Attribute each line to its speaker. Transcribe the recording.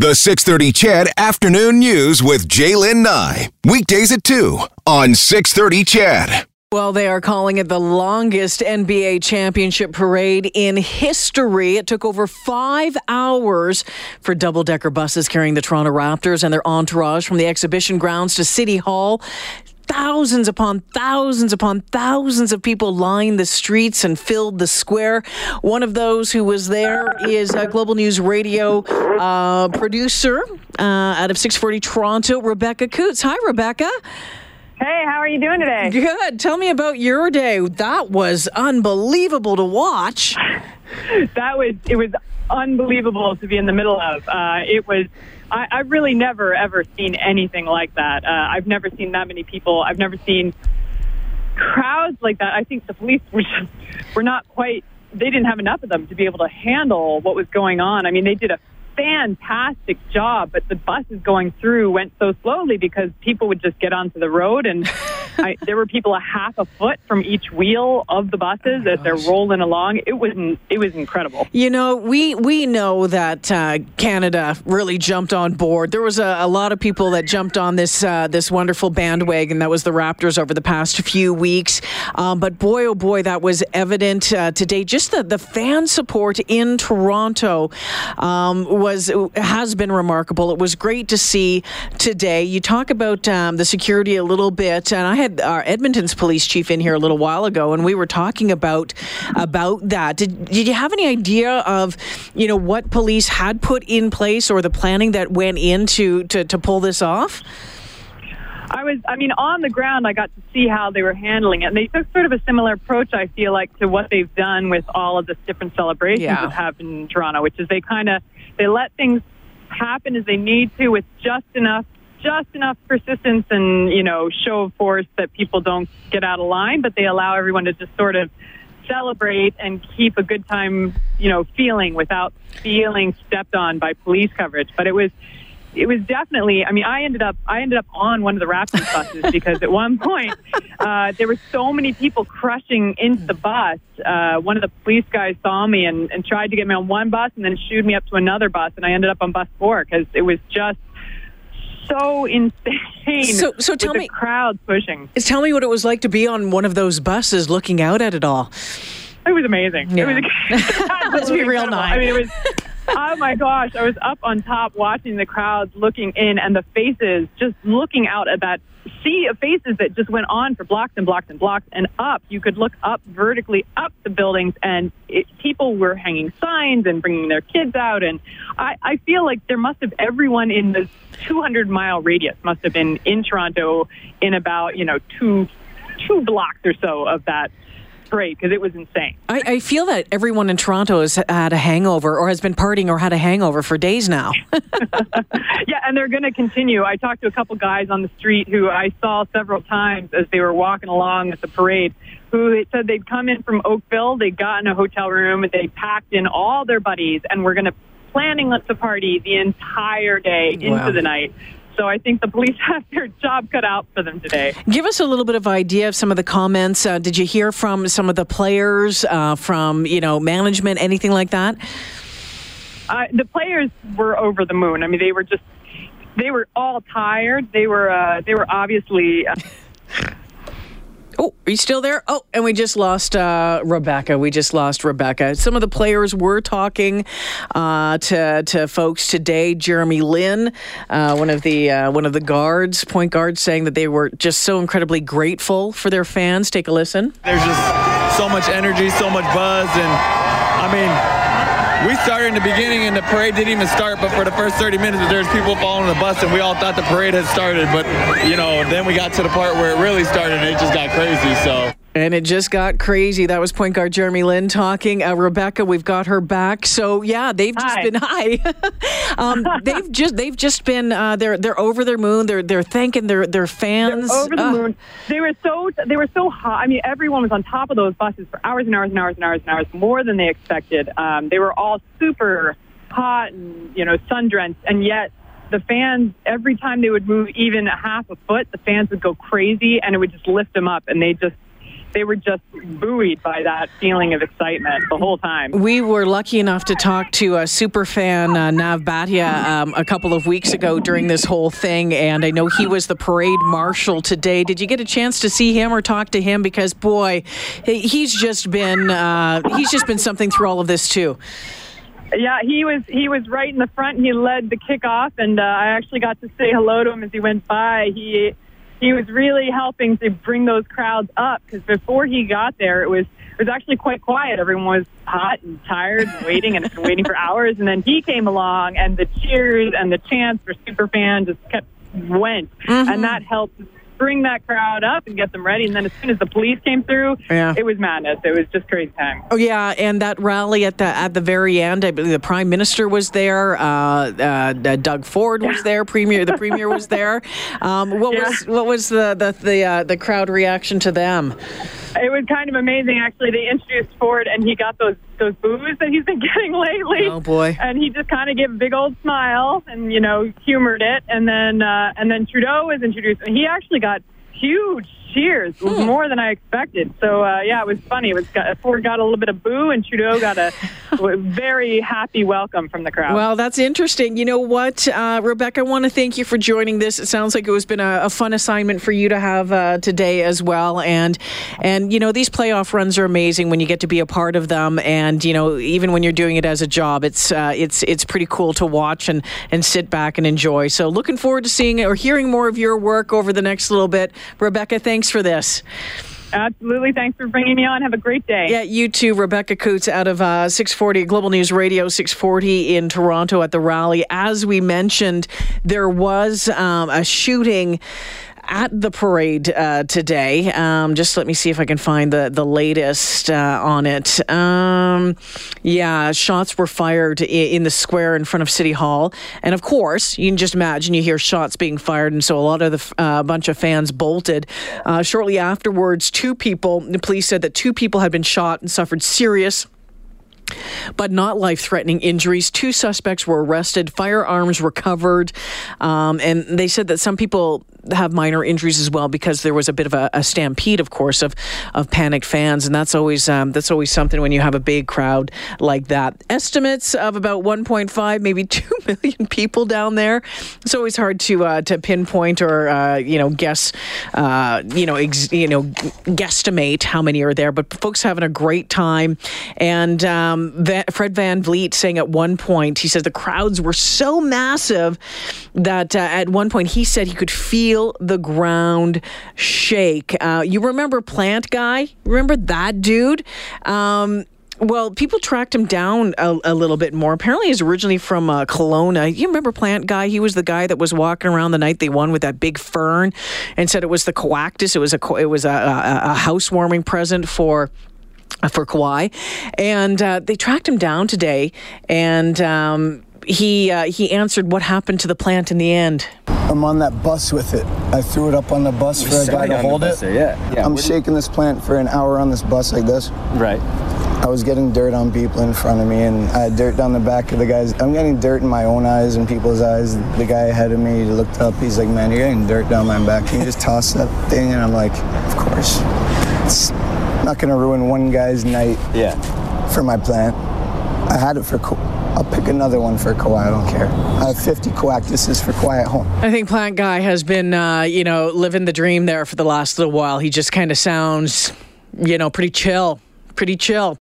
Speaker 1: The 630 CHED Afternoon News with Jaylen Nye. Weekdays at 2 on 630 CHED.
Speaker 2: Well, they are calling it the longest NBA championship parade in history. It took over five hours for double decker buses carrying the Toronto Raptors and their entourage from the exhibition grounds to City Hall thousands upon thousands upon thousands of people lined the streets and filled the square. One of those who was there is a Global News Radio uh, producer uh, out of 640 Toronto, Rebecca Coots. Hi, Rebecca.
Speaker 3: Hey, how are you doing today?
Speaker 2: Good. Tell me about your day. That was unbelievable to watch.
Speaker 3: that was it was unbelievable to be in the middle of. Uh, it was. I, I've really never ever seen anything like that. Uh, I've never seen that many people. I've never seen crowds like that. I think the police were just were not quite. They didn't have enough of them to be able to handle what was going on. I mean, they did a fantastic job, but the buses going through went so slowly because people would just get onto the road, and I, there were people a half a foot from each wheel of the buses
Speaker 2: oh
Speaker 3: as they're rolling along. It was it was incredible.
Speaker 2: You know, we we know that uh, Canada really jumped on board. There was a, a, lot of people that jumped on this uh, this wonderful bandwagon that was the Raptors over the past few weeks. Um, but boy, oh boy, that was evident uh, today. Just the the fan support in Toronto um, was has been remarkable. It was great to see today. You talk about um, the security a little bit, and I had our Edmonton's police chief in here a little while ago, and we were talking about about that. Did did you have any idea of you know what police had put in place or the planning that went into to, to pull this off?
Speaker 3: I was, I mean, on the ground, I got to see how they were handling it. And they took sort of a similar approach, I feel like, to what they've done with all of the different celebrations
Speaker 2: Yeah.
Speaker 3: that happen in Toronto, which is they kind of, they let things happen as they need to with just enough, just enough persistence and, you know, show of force that people don't get out of line, but they allow everyone to just sort of celebrate and keep a good time, you know, feeling without feeling stepped on by police coverage. But it was, it was definitely. I mean, I ended up I ended up on one of the Raptors buses because at one point uh, there were so many people crushing into the bus. Uh, one of the police guys saw me and, and tried to get me on one bus and then shooed me up to another bus, and I ended up on bus four because it was just so insane.
Speaker 2: So- so tell
Speaker 3: the
Speaker 2: me-
Speaker 3: crowds pushing.
Speaker 2: Tell me what it was like to be on one of those buses, looking out at it all.
Speaker 3: It was amazing.
Speaker 2: Yeah.
Speaker 3: It was
Speaker 2: Let's be real. Nye.
Speaker 3: I mean, it was. Oh my gosh! I was up on top watching the crowds looking in, and the faces just looking out at that sea of faces that just went on for blocks and blocks and blocks, and up. You could look up vertically up the buildings, and it, people were hanging signs and bringing their kids out. And I, I feel like there must have everyone in the 200 mile radius must have been in Toronto in about you know two two blocks or so of that parade because it was insane.
Speaker 2: I, I feel that everyone in Toronto has had a hangover or has been partying or had a hangover for days now.
Speaker 3: Yeah, and they're going to continue. I talked to a couple guys on the street who I saw several times as they were walking along at the parade who said they'd come in from Oakville, they got in a hotel room, they packed in all their buddies, and were going to planning to party the entire day into
Speaker 2: Wow.
Speaker 3: the night. So I think the police have their job cut out for them today.
Speaker 2: Give us a little bit of idea of some of the comments. Uh, did you hear from some of the players, uh, from you know management, anything like that?
Speaker 3: Uh, the players were over the moon. I mean, they were just they were all tired. They were uh, they were obviously uh,
Speaker 2: Oh, are you still there? Oh, and we just lost uh, Rebecca. We just lost Rebecca. Some of the players were talking uh, to to folks today. Jeremy Lin, uh, one of the uh, one of the guards, point guards, saying that they were just so incredibly grateful for their fans. Take a listen.
Speaker 4: There's just so much energy, so much buzz, and I mean, we started in the beginning and the parade didn't even start, but for the first 30 minutes, there's people following the bus, and we all thought the parade had started, but you know, then we got to the part where it really started, and it just got crazy. So.
Speaker 2: And it just got crazy. That was point guard Jeremy Lin talking. Uh, Rebecca, we've got her back. So yeah, they've just
Speaker 3: Hi.
Speaker 2: been hi. um, they've just they've just been uh, they're they're over their moon. They're they're thanking their their fans.
Speaker 3: over the
Speaker 2: Uh,
Speaker 3: moon. They were so they were so hot. I mean, everyone was on top of those buses for hours and hours and hours and hours and hours, more than they expected. Um, they were all super hot and you know sun drenched, and yet the fans every time they would move even a half a foot, the fans would go crazy, and it would just lift them up, and they just they were just buoyed by that feeling of excitement the whole time.
Speaker 2: We were lucky enough to talk to a super fan, uh, Nav Bhatia, um, a couple of weeks ago during this whole thing, and I know he was the parade marshal today. Did you get a chance to see him or talk to him? Because boy, he's just been uh, he's just been something through all of this too.
Speaker 3: Yeah, he was he was right in the front. He led the kickoff, and uh, I actually got to say hello to him as he went by. He he was really helping to bring those crowds up because before he got there, it was it was actually quite quiet. Everyone was hot and tired and waiting and waiting for hours. And then he came along, and the cheers and the chants for Superfan just kept went, mm-hmm. and that helped bring that crowd up and get them ready. And then as soon as the police came through, yeah. it was madness. It was just crazy time.
Speaker 2: Oh yeah, and that rally at the at the very end, I believe the prime minister was there. Uh, uh, Doug Ford was there. Premier, the premier was there. Um, what yeah. was what was the the the, uh, the crowd reaction to them?
Speaker 3: It was kind of amazing, actually. They introduced Ford, and he got those those boos that he's been getting lately.
Speaker 2: Oh boy!
Speaker 3: And he just kind of gave a big old smile and you know humored it. And then uh, and then Trudeau was introduced, and he actually got huge cheers. It was hmm. more than I expected. So uh, yeah, it was funny. It was Ford got a little bit of boo, and Trudeau got a very happy welcome from the crowd.
Speaker 2: Well, that's interesting. You know what, uh, Rebecca? I want to thank you for joining this. It sounds like it was been a, a fun assignment for you to have uh, today as well. And and you know these playoff runs are amazing when you get to be a part of them. And you know even when you're doing it as a job, it's uh, it's it's pretty cool to watch and and sit back and enjoy. So looking forward to seeing or hearing more of your work over the next little bit, Rebecca. Thank thanks for this.
Speaker 3: Absolutely. Thanks for bringing me on. Have a great day.
Speaker 2: Yeah, you too. Rebecca Coots out of uh, 640 Global News Radio 640 in Toronto at the rally. As we mentioned, there was um, a shooting at the parade uh, today. Um, just let me see if I can find the the latest uh, on it. Um, yeah, shots were fired in the square in front of City Hall, and of course, you can just imagine you hear shots being fired, and so a lot of the uh, bunch of fans bolted. Uh, shortly afterwards, two people. The police said that two people had been shot and suffered serious but not life threatening injuries. Two suspects were arrested, firearms recovered, um, and they said that some people have minor injuries as well because there was a bit of a, a stampede, of course, of of panicked fans, and that's always um, that's always something when you have a big crowd like that. Estimates of about 1.5, maybe 2 million people down there. It's always hard to uh, to pinpoint or uh, you know guess uh, you know ex- you know guesstimate how many are there, but folks having a great time. And um, Fred VanVleet saying at one point, he says the crowds were so massive that uh, at one point he said he could feel feel the ground shake. Uh, you remember Plant Guy? Remember that dude? Um, well, people tracked him down a, a, little bit more. Apparently, he's originally from uh, Kelowna. You remember Plant Guy? He was the guy that was walking around the night they won with that big fern, and said it was the coactus. It was a it was a, a, a housewarming present for for Kawhi, and uh, they tracked him down today, and um, he uh, he answered what happened to the plant in the end.
Speaker 5: I'm on that bus with it. I threw it up on the bus for a guy to hold it.
Speaker 6: There, yeah, yeah.
Speaker 5: I'm shaking this plant for an hour on this bus like this.
Speaker 6: Right.
Speaker 5: I was getting dirt on people in front of me, and I had dirt down the back of the guys. I'm getting dirt in my own eyes and people's eyes. The guy ahead of me looked up. He's like, "Man, you're getting dirt down my back." Can you just toss that thing? And I'm like, "Of course." It's not gonna ruin one guy's night.
Speaker 6: Yeah.
Speaker 5: For my plant, I had it for cool. I'll pick another one for Kawhi. I don't care. I have 50 coactuses for Kawhi at home.
Speaker 2: I think Plant Guy has been, uh, you know, living the dream there for the last little while. He just kind of sounds, you know, pretty chill. Pretty chill.